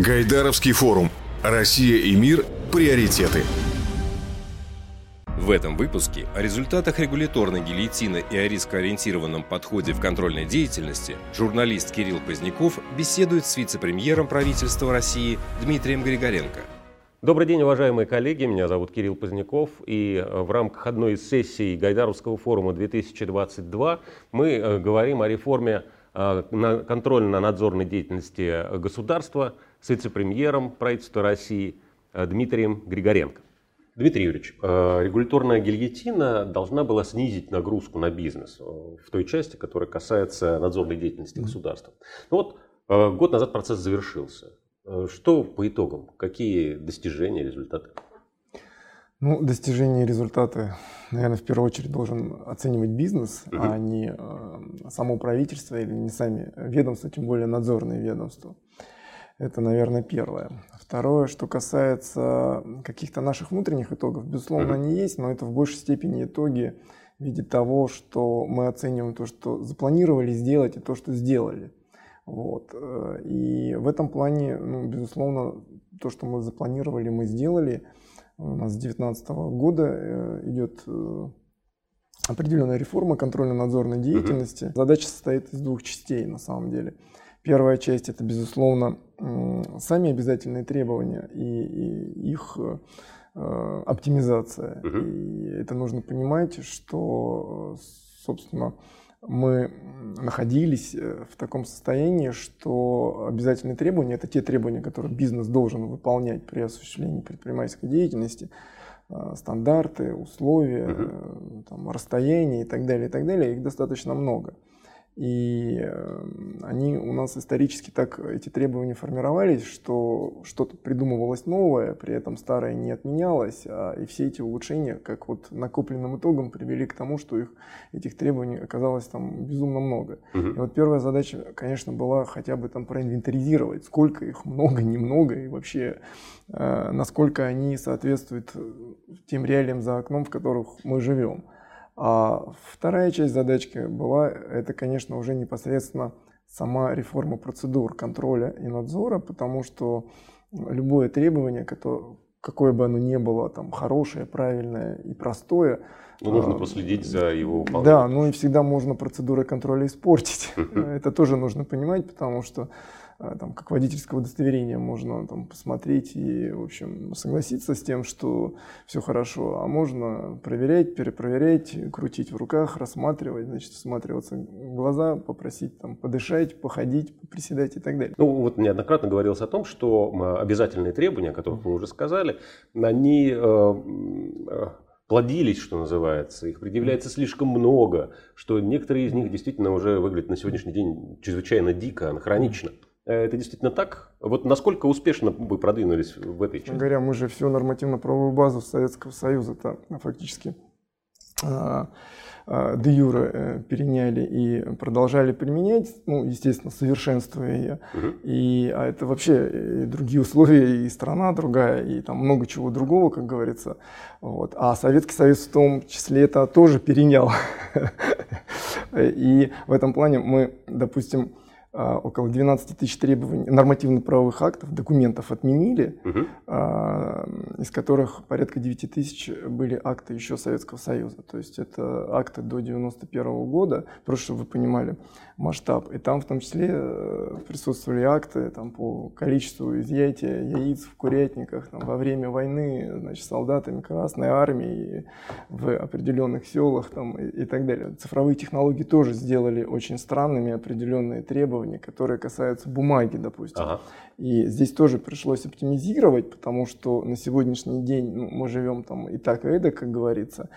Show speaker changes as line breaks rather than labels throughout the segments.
Гайдаровский форум. Россия и мир. Приоритеты.
В этом выпуске о результатах регуляторной гильотины и о рискоориентированном подходе в контрольной деятельности журналист Кирилл Поздняков беседует с вице-премьером правительства России Дмитрием Григоренко.
Добрый день, уважаемые коллеги. Меня зовут Кирилл Поздняков. И э, в рамках одной из сессий Гайдаровского форума 2022 мы э, говорим о реформе э, контрольно-надзорной деятельности государства с вице-премьером правительства России Дмитрием Григоренко. Дмитрий Юрьевич, э, регуляторная гильотина должна была снизить нагрузку на бизнес э, в той части, которая касается надзорной деятельности государства. Ну вот э, год назад процесс завершился. Что по итогам? Какие достижения, результаты?
Ну, достижения и результаты, наверное, в первую очередь должен оценивать бизнес, угу. а не само правительство или не сами ведомства, тем более надзорные ведомства. Это, наверное, первое. Второе, что касается каких-то наших внутренних итогов, безусловно, они есть, но это в большей степени итоги в виде того, что мы оцениваем то, что запланировали сделать, и то, что сделали. Вот. И в этом плане, ну, безусловно, то, что мы запланировали, мы сделали. У нас с 2019 года э, идет э, определенная реформа контрольно-надзорной деятельности. Задача состоит из двух частей на самом деле. Первая часть это, безусловно, сами обязательные требования и, и их э, оптимизация. Угу. И это нужно понимать, что, собственно, мы находились э, в таком состоянии, что обязательные требования это те требования, которые бизнес должен выполнять при осуществлении предпринимательской деятельности э, стандарты, условия, угу. там, расстояние и так далее, и так далее, их достаточно много. И эм, они у нас исторически так, эти требования формировались, что что-то придумывалось новое, при этом старое не отменялось, а, и все эти улучшения, как вот накопленным итогом, привели к тому, что их, этих требований оказалось там безумно много. Угу. И вот первая задача, конечно, была хотя бы там проинвентаризировать, сколько их много, немного, и вообще э, насколько они соответствуют тем реалиям за окном, в которых мы живем. А вторая часть задачки была, это, конечно, уже непосредственно сама реформа процедур контроля и надзора, потому что любое требование, которое, какое бы оно ни было, там, хорошее, правильное и простое,
ну, нужно а, проследить за его
выполнением. Да, ну и всегда можно процедуры контроля испортить. Это тоже нужно понимать, потому что там, как водительское удостоверение можно там, посмотреть и, в общем, согласиться с тем, что все хорошо, а можно проверять, перепроверять, крутить в руках, рассматривать, значит, всматриваться в глаза, попросить там подышать, походить, приседать и так далее.
Ну, вот неоднократно говорилось о том, что обязательные требования, о которых вы уже сказали, они э, э, плодились, что называется, их предъявляется слишком много, что некоторые из них действительно уже выглядят на сегодняшний день чрезвычайно дико, анахронично. Э, это действительно так? Вот насколько успешно вы продвинулись в этой части?
Говоря, мы же всю нормативно-правовую базу Советского Союза-то фактически а, а, де юре э, переняли и продолжали применять, ну, естественно, совершенствуя ее. Угу. И, а это вообще и другие условия, и страна другая, и там много чего другого, как говорится. Вот. А Советский Союз в том числе это тоже перенял. И в этом плане мы, допустим, а, около 12 тысяч требований нормативно-правовых актов, документов отменили, угу. из которых порядка 9 тысяч были акты еще Советского Союза. То есть это акты до 91 года, просто чтобы вы понимали масштаб. И там в том числе э, присутствовали акты там, по количеству изъятия яиц в курятниках там, во время войны значит, солдатами Красной Армии в определенных селах там, и, и так далее. Цифровые технологии тоже сделали очень странными определенные требования требования, которые касаются бумаги, допустим. Ага. И здесь тоже пришлось оптимизировать, потому что на сегодняшний день ну, мы живем там и так, и это, как говорится.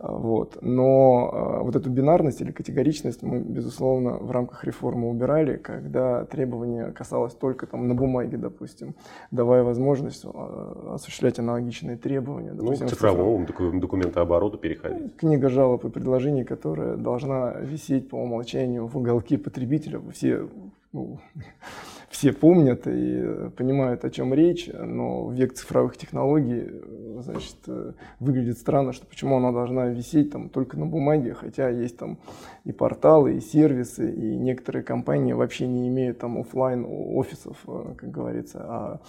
А, вот. Но а, вот эту бинарность или категоричность мы, безусловно, в рамках реформы убирали, когда требование касалось только там на бумаге, допустим, давая возможность а, осуществлять аналогичные требования.
Ну, допустим, ну, цифровому цифров... документообороту переходить.
Книга жалоб и предложений, которая должна висеть по умолчанию в уголке потребителя. Все ну, все помнят и понимают, о чем речь, но век цифровых технологий, значит, выглядит странно, что почему она должна висеть там только на бумаге, хотя есть там и порталы, и сервисы, и некоторые компании вообще не имеют там офлайн офисов, как говорится, а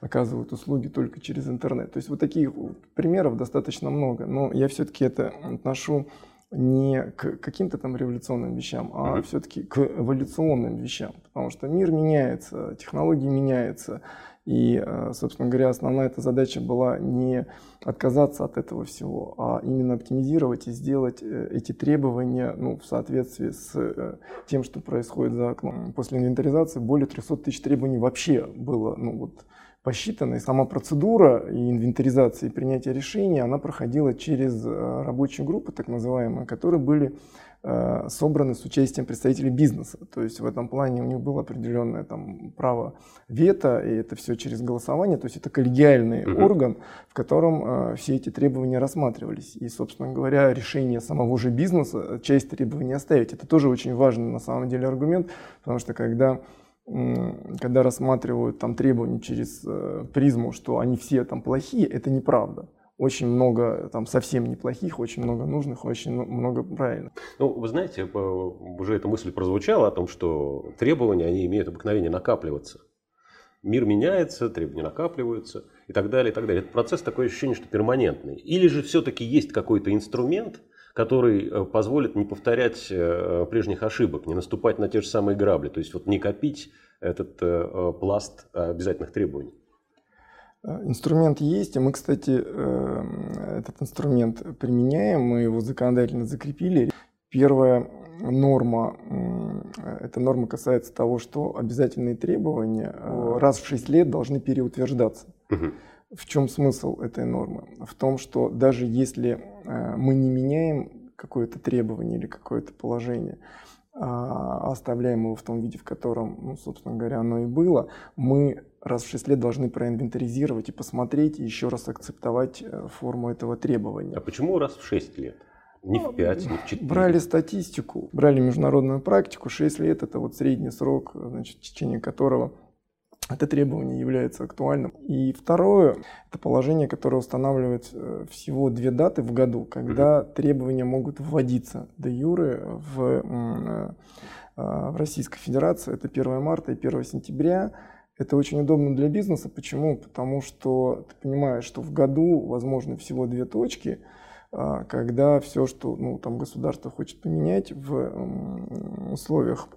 оказывают услуги только через интернет. То есть вот таких примеров достаточно много, но я все-таки это отношу не к каким-то там революционным вещам, а mm-hmm. все-таки к эволюционным вещам, потому что мир меняется, технологии меняются, и, э, собственно говоря, основная эта задача была не отказаться от этого всего, а именно оптимизировать и сделать э, эти требования ну, в соответствии с э, тем, что происходит за окном. После инвентаризации более 300 тысяч требований вообще было ну, вот, посчитана, и сама процедура и инвентаризация, и принятие решения, она проходила через э, рабочие группы, так называемые, которые были э, собраны с участием представителей бизнеса. То есть в этом плане у них было определенное там, право вето, и это все через голосование. То есть это коллегиальный угу. орган, в котором э, все эти требования рассматривались. И, собственно говоря, решение самого же бизнеса, часть требований оставить. Это тоже очень важный на самом деле аргумент, потому что когда когда рассматривают там требования через э, призму, что они все там плохие, это неправда. Очень много там совсем неплохих, очень много нужных, очень много правильных.
Ну, вы знаете, уже эта мысль прозвучала о том, что требования, они имеют обыкновение накапливаться. Мир меняется, требования накапливаются и так далее, и так далее. Это процесс такое ощущение, что перманентный. Или же все-таки есть какой-то инструмент, который э, позволит не повторять э, прежних ошибок, не наступать на те же самые грабли, то есть вот не копить этот э, пласт обязательных требований.
Инструмент есть, и мы, кстати, этот инструмент применяем, мы его законодательно закрепили. Первая норма, эта норма касается того, что обязательные требования раз в 6 лет должны переутверждаться. Угу. В чем смысл этой нормы? В том, что даже если э, мы не меняем какое-то требование или какое-то положение, а оставляем его в том виде, в котором, ну, собственно говоря, оно и было, мы раз в 6 лет должны проинвентаризировать и посмотреть, и еще раз акцептовать э, форму этого требования.
А почему раз в 6 лет? Не в 5, не в 4.
Брали статистику, брали международную практику. 6 лет – это вот средний срок, значит, в течение которого это требование является актуальным. И второе, это положение, которое устанавливает э, всего две даты в году, когда требования могут вводиться до юры в, э, э, в Российской Федерации. Это 1 марта и 1 сентября. Это очень удобно для бизнеса. Почему? Потому что ты понимаешь, что в году возможно всего две точки, когда все, что ну, там государство хочет поменять в условиях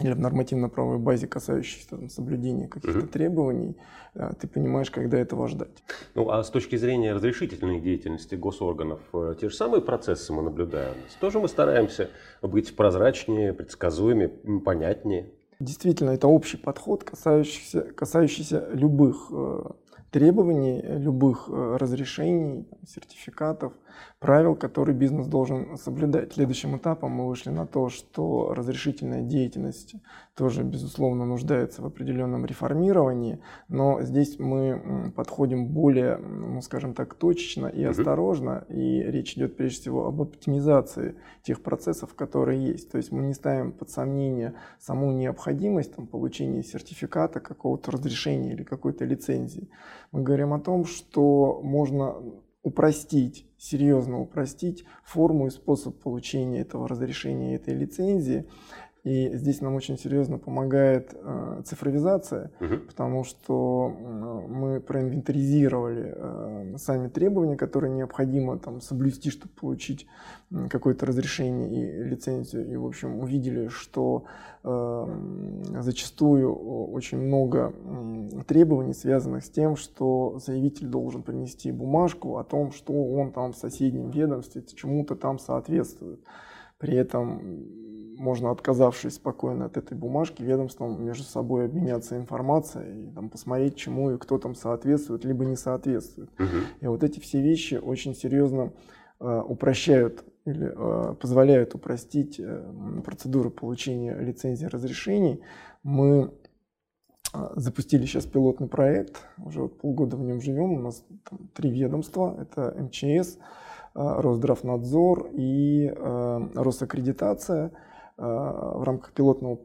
или в нормативно-правовой базе, касающейся там, соблюдения каких-то mm-hmm. требований, э, ты понимаешь, когда этого ждать.
Ну, а с точки зрения разрешительной деятельности госорганов, э, те же самые процессы мы наблюдаем. Тоже мы стараемся быть прозрачнее, предсказуемее, понятнее.
Действительно, это общий подход, касающийся, касающийся любых э, требований, любых э, разрешений, сертификатов, правил, которые бизнес должен соблюдать. Следующим этапом мы вышли на то, что разрешительная деятельность тоже, безусловно, нуждается в определенном реформировании, но здесь мы подходим более, ну, скажем так, точечно и осторожно, и речь идет прежде всего об оптимизации тех процессов, которые есть. То есть мы не ставим под сомнение саму необходимость там, получения сертификата, какого-то разрешения или какой-то лицензии. Мы говорим о том, что можно упростить, серьезно упростить форму и способ получения этого разрешения, этой лицензии. И здесь нам очень серьезно помогает э, цифровизация, угу. потому что мы проинвентаризировали э, сами требования, которые необходимо там, соблюсти, чтобы получить какое-то разрешение и лицензию. И, в общем, увидели, что э, зачастую очень много требований, связанных с тем, что заявитель должен принести бумажку о том, что он там в соседнем ведомстве чему-то там соответствует. При этом можно, отказавшись спокойно от этой бумажки, ведомством между собой обменяться информацией и там, посмотреть, чему и кто там соответствует, либо не соответствует. Угу. И вот эти все вещи очень серьезно э, упрощают или э, позволяют упростить э, процедуру получения лицензий и разрешений. Мы э, запустили сейчас пилотный проект, уже вот полгода в нем живем, у нас там, три ведомства, это МЧС, Э, Росздравнадзор и э, Росаккредитация в рамках пилотного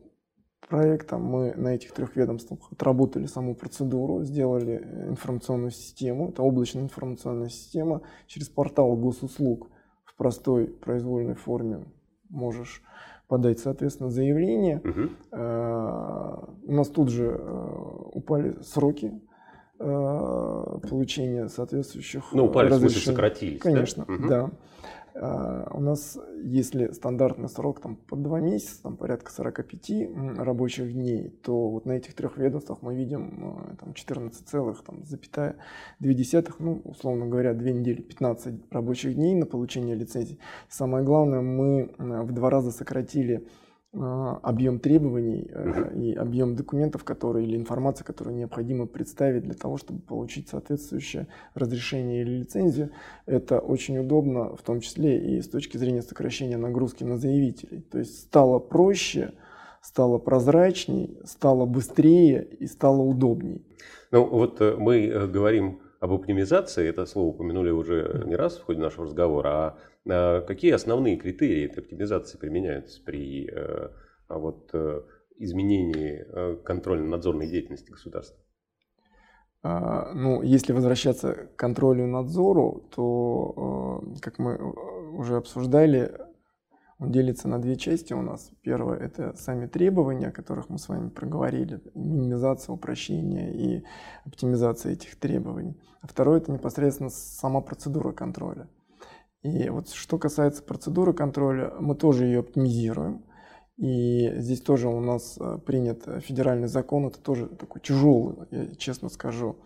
проекта. Мы на этих трех ведомствах отработали саму процедуру, сделали информационную систему. Это облачная информационная система. Через портал госуслуг в простой произвольной форме можешь подать, соответственно, заявление. Угу. У нас тут же э, упали сроки э, получения соответствующих
Ну, упали, разрешений. в смысле, сократились,
Конечно,
да? Угу.
да. А, у нас, если стандартный срок там, под 2 месяца, там, порядка 45 рабочих дней, то вот на этих трех ведомствах мы видим э, там, 14,2, ну, условно говоря, 2 недели, 15 рабочих дней на получение лицензии. самое главное, мы в два раза сократили а, объем требований э, и объем документов, которые или информации, которую необходимо представить для того, чтобы получить соответствующее разрешение или лицензию. Это очень удобно, в том числе и с точки зрения сокращения нагрузки на заявителей. То есть стало проще, стало прозрачней, стало быстрее и стало удобней.
Ну вот э, мы э, говорим об оптимизации, это слово упомянули уже не раз в ходе нашего разговора, а а какие основные критерии этой оптимизации применяются при э, а вот, э, изменении э, контрольно-надзорной деятельности государства?
А, ну, если возвращаться к контролю и надзору, то, как мы уже обсуждали, он делится на две части у нас. Первое – это сами требования, о которых мы с вами проговорили, минимизация, упрощение и оптимизация этих требований. А второе – это непосредственно сама процедура контроля. И вот что касается процедуры контроля, мы тоже ее оптимизируем. И здесь тоже у нас э, принят федеральный закон, это тоже такой тяжелый, я честно скажу,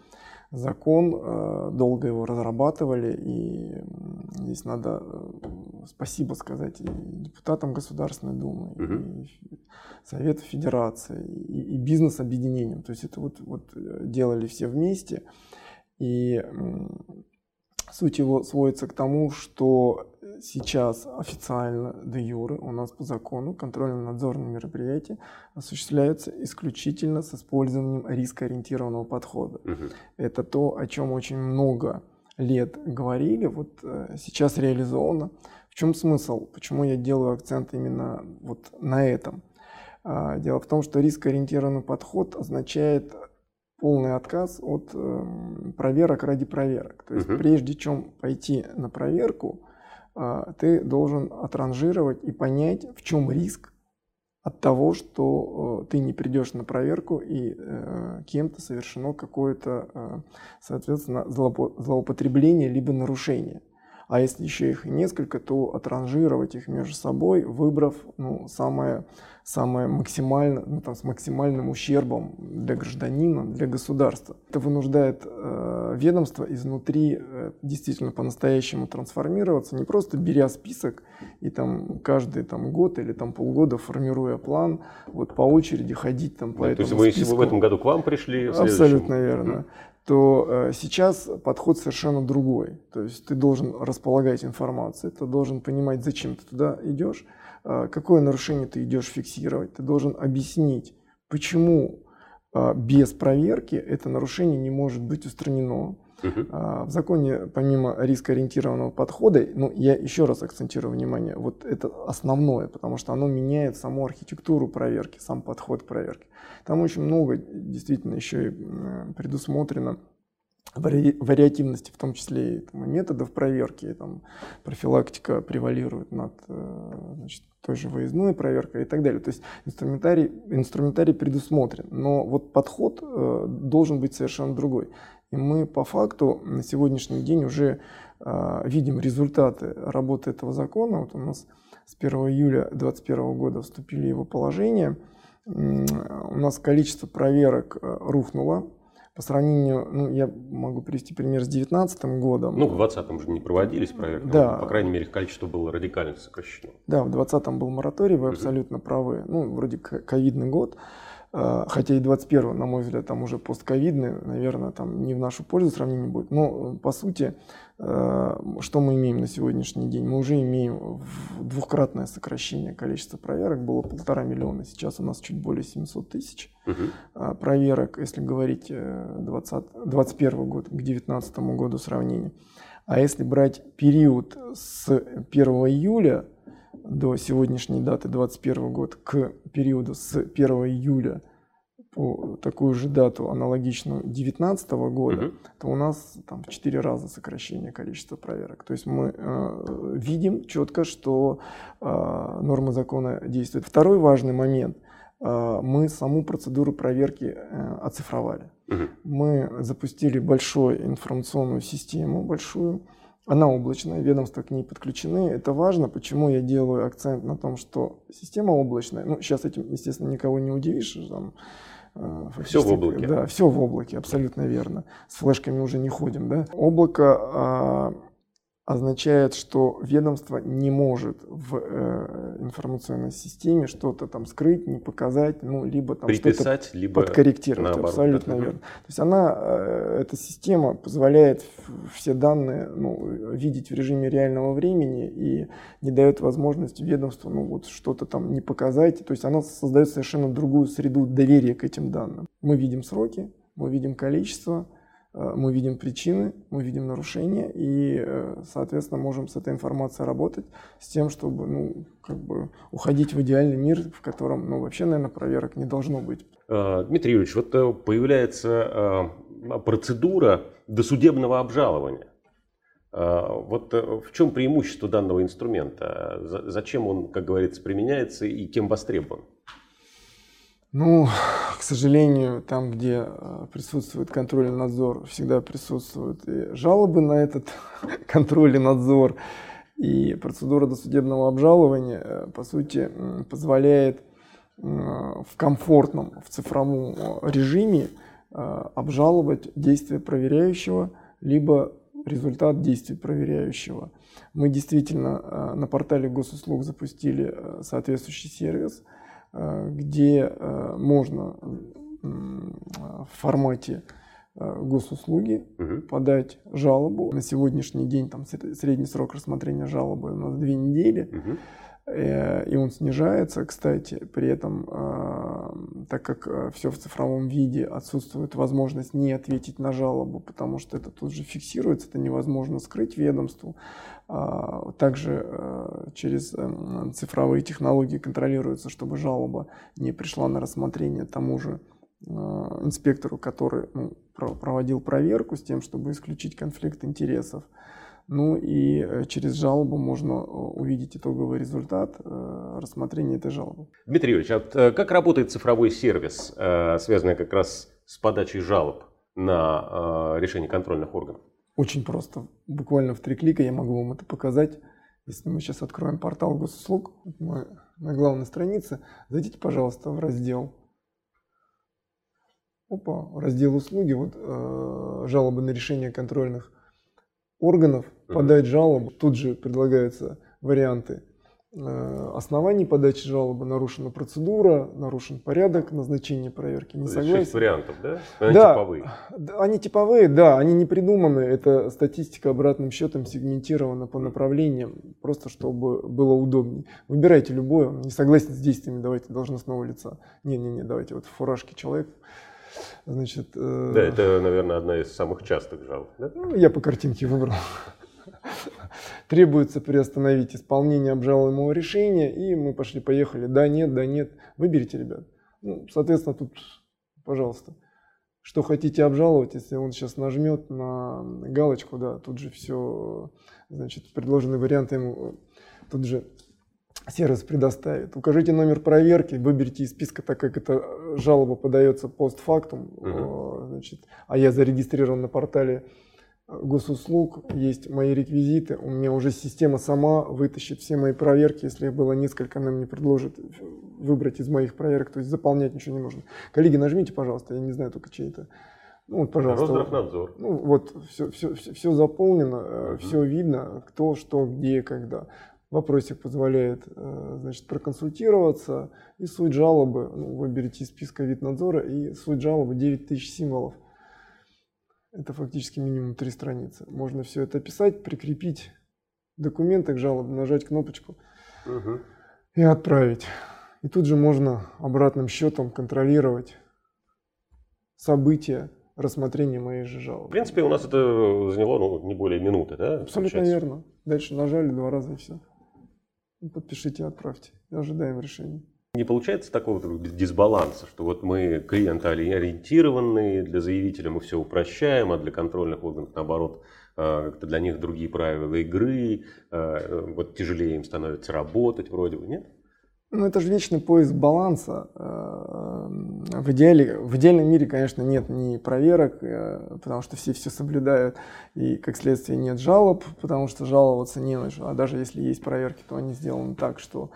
закон. Э, долго его разрабатывали, и здесь надо э, спасибо сказать и депутатам Государственной Думы, угу. и Совету Федерации, и, и бизнес-объединениям. То есть это вот, вот делали все вместе. И Суть его сводится к тому, что сейчас официально де юре у нас по закону контрольно-надзорные мероприятия осуществляются исключительно с использованием рискоориентированного подхода. Угу. Это то, о чем очень много лет говорили, вот э, сейчас реализовано. В чем смысл? Почему я делаю акцент именно вот на этом? А, дело в том, что рискоориентированный подход означает полный отказ от э, проверок ради проверок. То есть угу. прежде чем пойти на проверку, э, ты должен отранжировать и понять, в чем риск от того, что э, ты не придешь на проверку и э, кем-то совершено какое-то, э, соответственно, злоупотребление либо нарушение. А если еще их несколько, то отранжировать их между собой, выбрав ну, самое самое максимально, ну, там, с максимальным ущербом для гражданина, для государства. Это вынуждает э, ведомство изнутри э, действительно по-настоящему трансформироваться, не просто беря список и там каждый там, год или там, полгода формируя план, вот по очереди ходить там по да, этому
То есть списку. вы, в этом году к вам пришли?
Абсолютно верно. Mm то э, сейчас подход совершенно другой. То есть ты должен располагать информацией, ты должен понимать, зачем ты туда идешь, а, какое нарушение ты идешь фиксировать, ты должен объяснить, почему без проверки это нарушение не может быть устранено. Uh-huh. В законе, помимо рискоориентированного подхода, ну, я еще раз акцентирую внимание, вот это основное, потому что оно меняет саму архитектуру проверки, сам подход проверки. Там очень много действительно еще и предусмотрено вари, вариативности, в том числе и там, методов проверки, там, профилактика превалирует над э, значит, той же выездной проверкой и так далее. То есть инструментарий, инструментарий предусмотрен, но вот подход э, должен быть совершенно другой. И мы по факту на сегодняшний день уже э, видим результаты работы этого закона. Вот у нас с 1 июля 2021 года вступили его положения. У нас количество проверок э, рухнуло по сравнению, ну, я могу привести пример с 2019 годом.
Ну, в 2020 же не проводились проверки, да. по крайней мере, их количество было радикально сокращено.
Да, в 2020 был мораторий, вы абсолютно правы. Ну, вроде ковидный год, хотя и 21 на мой взгляд, там уже постковидный, наверное, там не в нашу пользу сравнение будет. Но, по сути, Э, что мы имеем на сегодняшний день? Мы уже имеем двухкратное сокращение количества проверок, было полтора миллиона, сейчас у нас чуть более 700 тысяч угу. проверок, если говорить 20, э, 21 год к 2019 году сравнение. А если брать период с 1 июля до сегодняшней даты, 2021 год, к периоду с 1 июля по такую же дату, аналогичную 2019 года, угу. то у нас там в 4 раза сокращение количества проверок. То есть мы э, видим четко, что э, норма закона действует. Второй важный момент. Э, мы саму процедуру проверки э, оцифровали. Угу. Мы запустили большую информационную систему, большую, она облачная, ведомства к ней подключены. Это важно. Почему я делаю акцент на том, что система облачная? Ну, сейчас этим, естественно, никого не удивишь. Там,
э, все в облаке.
Да, все в облаке, абсолютно верно. С флешками уже не ходим, да. Облако а, означает, что ведомство не может в э, информационной системе что-то там скрыть, не показать, ну, либо там
что-то либо
подкорректировать. Наоборот, Абсолютно да. верно. То есть она, э, эта система позволяет все данные ну, видеть в режиме реального времени и не дает возможности ведомству ну, вот что-то там не показать. То есть она создает совершенно другую среду доверия к этим данным. Мы видим сроки, мы видим количество, мы видим причины, мы видим нарушения и, э, соответственно, можем с этой информацией работать с тем, чтобы, ну, как бы уходить в идеальный мир, в котором, ну, вообще, наверное, проверок не должно быть.
Э, Дмитрий Юрьевич, вот появляется процедура досудебного обжалования. Вот в чем преимущество данного инструмента? Зачем он, как говорится, применяется и кем востребован?
Ну, к сожалению, там, где э, присутствует контроль и надзор, всегда присутствуют и жалобы на этот контроль и надзор. И процедура досудебного обжалования, э, по сути, позволяет в комфортном, в цифровом э, режиме обжаловать действия проверяющего, либо результат действий проверяющего. Мы действительно на портале госуслуг запустили соответствующий сервис – где э, можно в формате э, госуслуги угу. подать жалобу. На сегодняшний день там средний срок рассмотрения жалобы у нас две недели. Угу. И он снижается, кстати, при этом, так как все в цифровом виде, отсутствует возможность не ответить на жалобу, потому что это тут же фиксируется, это невозможно скрыть ведомству. А, также э, через эм, цифровые технологии контролируется, чтобы жалоба не пришла на рассмотрение тому же э, инспектору, который ну, проводил проверку с тем, чтобы исключить конфликт интересов. Ну и э, через жалобу можно увидеть итоговый результат рассмотрения этой жалобы.
Дмитрий Юрьевич, а как работает цифровой сервис, связанный как раз с подачей жалоб на решение контрольных органов?
Очень просто. Буквально в три клика я могу вам это показать. Если мы сейчас откроем портал госуслуг, мы на главной странице, зайдите, пожалуйста, в раздел. Опа, раздел услуги, вот э, жалобы на решение контрольных органов, подать жалобу. Тут же предлагаются варианты Э, оснований подачи жалобы, нарушена процедура, нарушен порядок назначения проверки, не согласен. Шесть
вариантов, да? Они да, типовые.
Они типовые, да, они не придуманы, это статистика обратным счетом сегментирована по направлениям, просто чтобы было удобнее. Выбирайте любое, не согласен с действиями, давайте должностного лица. Не-не-не, давайте вот в фуражке человек,
Значит, э... Да, это, наверное, одна из самых частых жалоб. Да?
Ну, я по картинке выбрал. Требуется приостановить исполнение обжалуемого решения, и мы пошли-поехали. Да, нет, да, нет. Выберите, ребят. Ну, соответственно, тут, пожалуйста, что хотите обжаловать, если он сейчас нажмет на галочку, да, тут же все, значит, предложенный вариант ему тут же сервис предоставит. Укажите номер проверки, выберите из списка, так как эта жалоба подается постфактум, uh-huh. значит, а я зарегистрирован на портале госуслуг, есть мои реквизиты, у меня уже система сама вытащит все мои проверки, если их было несколько, она мне предложит выбрать из моих проверок, то есть заполнять ничего не нужно. Коллеги, нажмите, пожалуйста, я не знаю только чей это.
Ну, вот, пожалуйста. Росздравнадзор.
Ну, вот, все, все, все, все заполнено, uh-huh. все видно, кто, что, где, когда. Вопросик позволяет, э, значит, проконсультироваться. И суть жалобы, ну, выберите из списка вид надзора, и суть жалобы 9000 символов. Это фактически минимум три страницы. Можно все это описать, прикрепить документы к жалобе, нажать кнопочку угу. и отправить. И тут же можно обратным счетом контролировать события рассмотрения моей же жалобы.
В принципе, у нас это заняло ну, не более минуты, да?
Абсолютно получается? верно. Дальше нажали два раза и все. Подпишите и отправьте. И ожидаем решения.
Не получается такого дисбаланса, что вот мы клиентоориентированные, для заявителя мы все упрощаем, а для контрольных органов, наоборот, э, как-то для них другие правила игры, э, вот тяжелее им становится работать вроде бы, нет?
Ну, это же вечный поиск баланса. Э, в, идеале, в идеальном мире, конечно, нет ни проверок, потому что все все соблюдают, и, как следствие, нет жалоб, потому что жаловаться не на что. А даже если есть проверки, то они сделаны так, что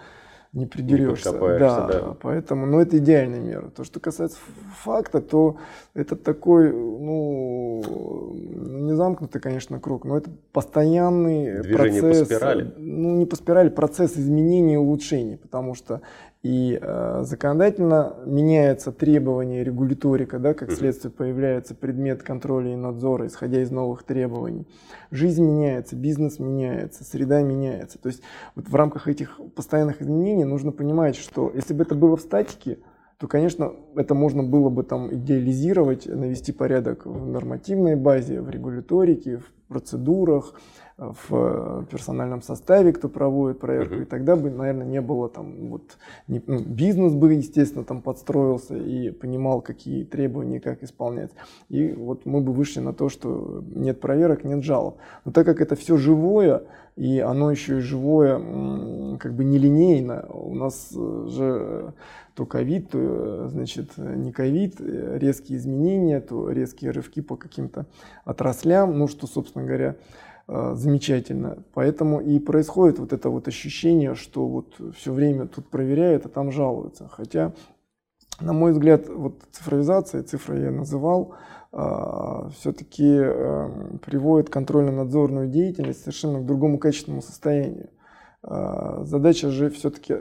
не придерешься. Не да, да, поэтому, ну, это идеальная мера. То, что касается факта, то это такой, ну, не замкнутый, конечно, круг, но это постоянный
Движение
процесс.
по спирали?
Ну, не по спирали, процесс изменений и улучшений, потому что и э, законодательно меняется требование регуляторика, да, как следствие появляется предмет контроля и надзора, исходя из новых требований. Жизнь меняется, бизнес меняется, среда меняется. То есть вот в рамках этих постоянных изменений нужно понимать, что если бы это было в статике, то, конечно, это можно было бы там идеализировать, навести порядок в нормативной базе, в регуляторике, в процедурах, в персональном составе, кто проводит проверку, uh-huh. и тогда бы, наверное, не было там вот не, ну, бизнес бы, естественно, там подстроился и понимал, какие требования, как исполнять. И вот мы бы вышли на то, что нет проверок, нет жалоб. Но так как это все живое, и оно еще и живое, как бы нелинейно, у нас же то ковид, то, значит, не ковид, резкие изменения, то резкие рывки по каким-то отраслям, ну, что, собственно говоря, Э, замечательно. Поэтому и происходит вот это вот ощущение, что вот все время тут проверяют, а там жалуются. Хотя, на мой взгляд, вот цифровизация, цифры я называл, э, все-таки э, приводит контрольно-надзорную деятельность совершенно к другому качественному состоянию. Задача же все-таки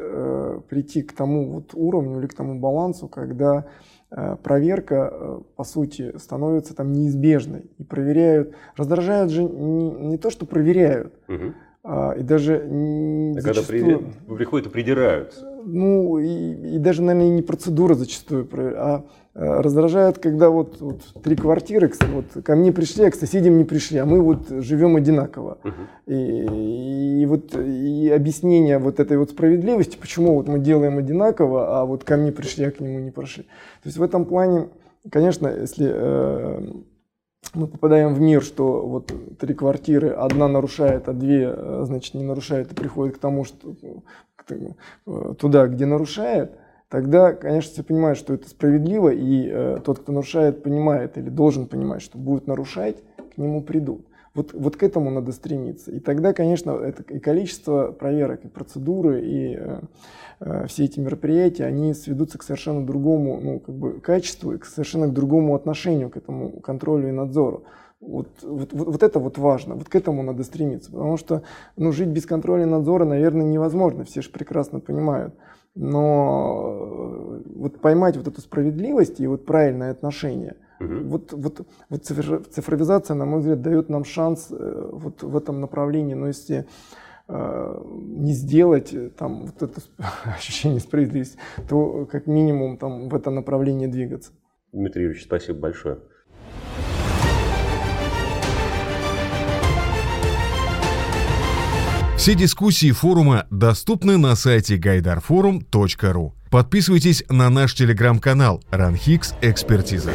прийти к тому вот уровню или к тому балансу, когда Э, проверка, э, по сути, становится там неизбежной. И проверяют, раздражают же не, не то, что проверяют, угу. а, и даже не
а зачастую, когда при, приходят и придираются.
Ну, и, и даже, наверное, не процедура зачастую, а Э, раздражает, когда вот, вот три квартиры, вот ко мне пришли, а к соседям не пришли, а мы вот живем одинаково. Uh-huh. И, и вот и объяснение вот этой вот справедливости, почему вот мы делаем одинаково, а вот ко мне пришли, а к нему не прошли. То есть в этом плане, конечно, если э, мы попадаем в мир, что вот три квартиры, одна нарушает, а две, э, значит, не нарушает и приходит к тому, что туда, где нарушает, тогда, конечно, все понимают, что это справедливо, и э, тот, кто нарушает, понимает или должен понимать, что будет нарушать, к нему придут. Вот, вот к этому надо стремиться. И тогда, конечно, это и количество проверок, и процедуры, и э, э, все эти мероприятия, они сведутся к совершенно другому ну, как бы, качеству и к совершенно к другому отношению к этому контролю и надзору. Вот, вот, вот, вот это вот важно, вот к этому надо стремиться, потому что ну, жить без контроля и надзора, наверное, невозможно, все же прекрасно понимают. Но э, вот поймать вот эту справедливость и вот правильное отношение, угу. вот, вот, вот цифровизация, на мой взгляд, дает нам шанс э, вот в этом направлении, но если э, не сделать там вот это ощущение справедливости, то как минимум там в это направление двигаться.
Дмитрий Юрьевич, спасибо большое.
Все дискуссии форума доступны на сайте гайдарфорум.ру. Подписывайтесь на наш телеграм-канал «Ранхикс Экспертиза».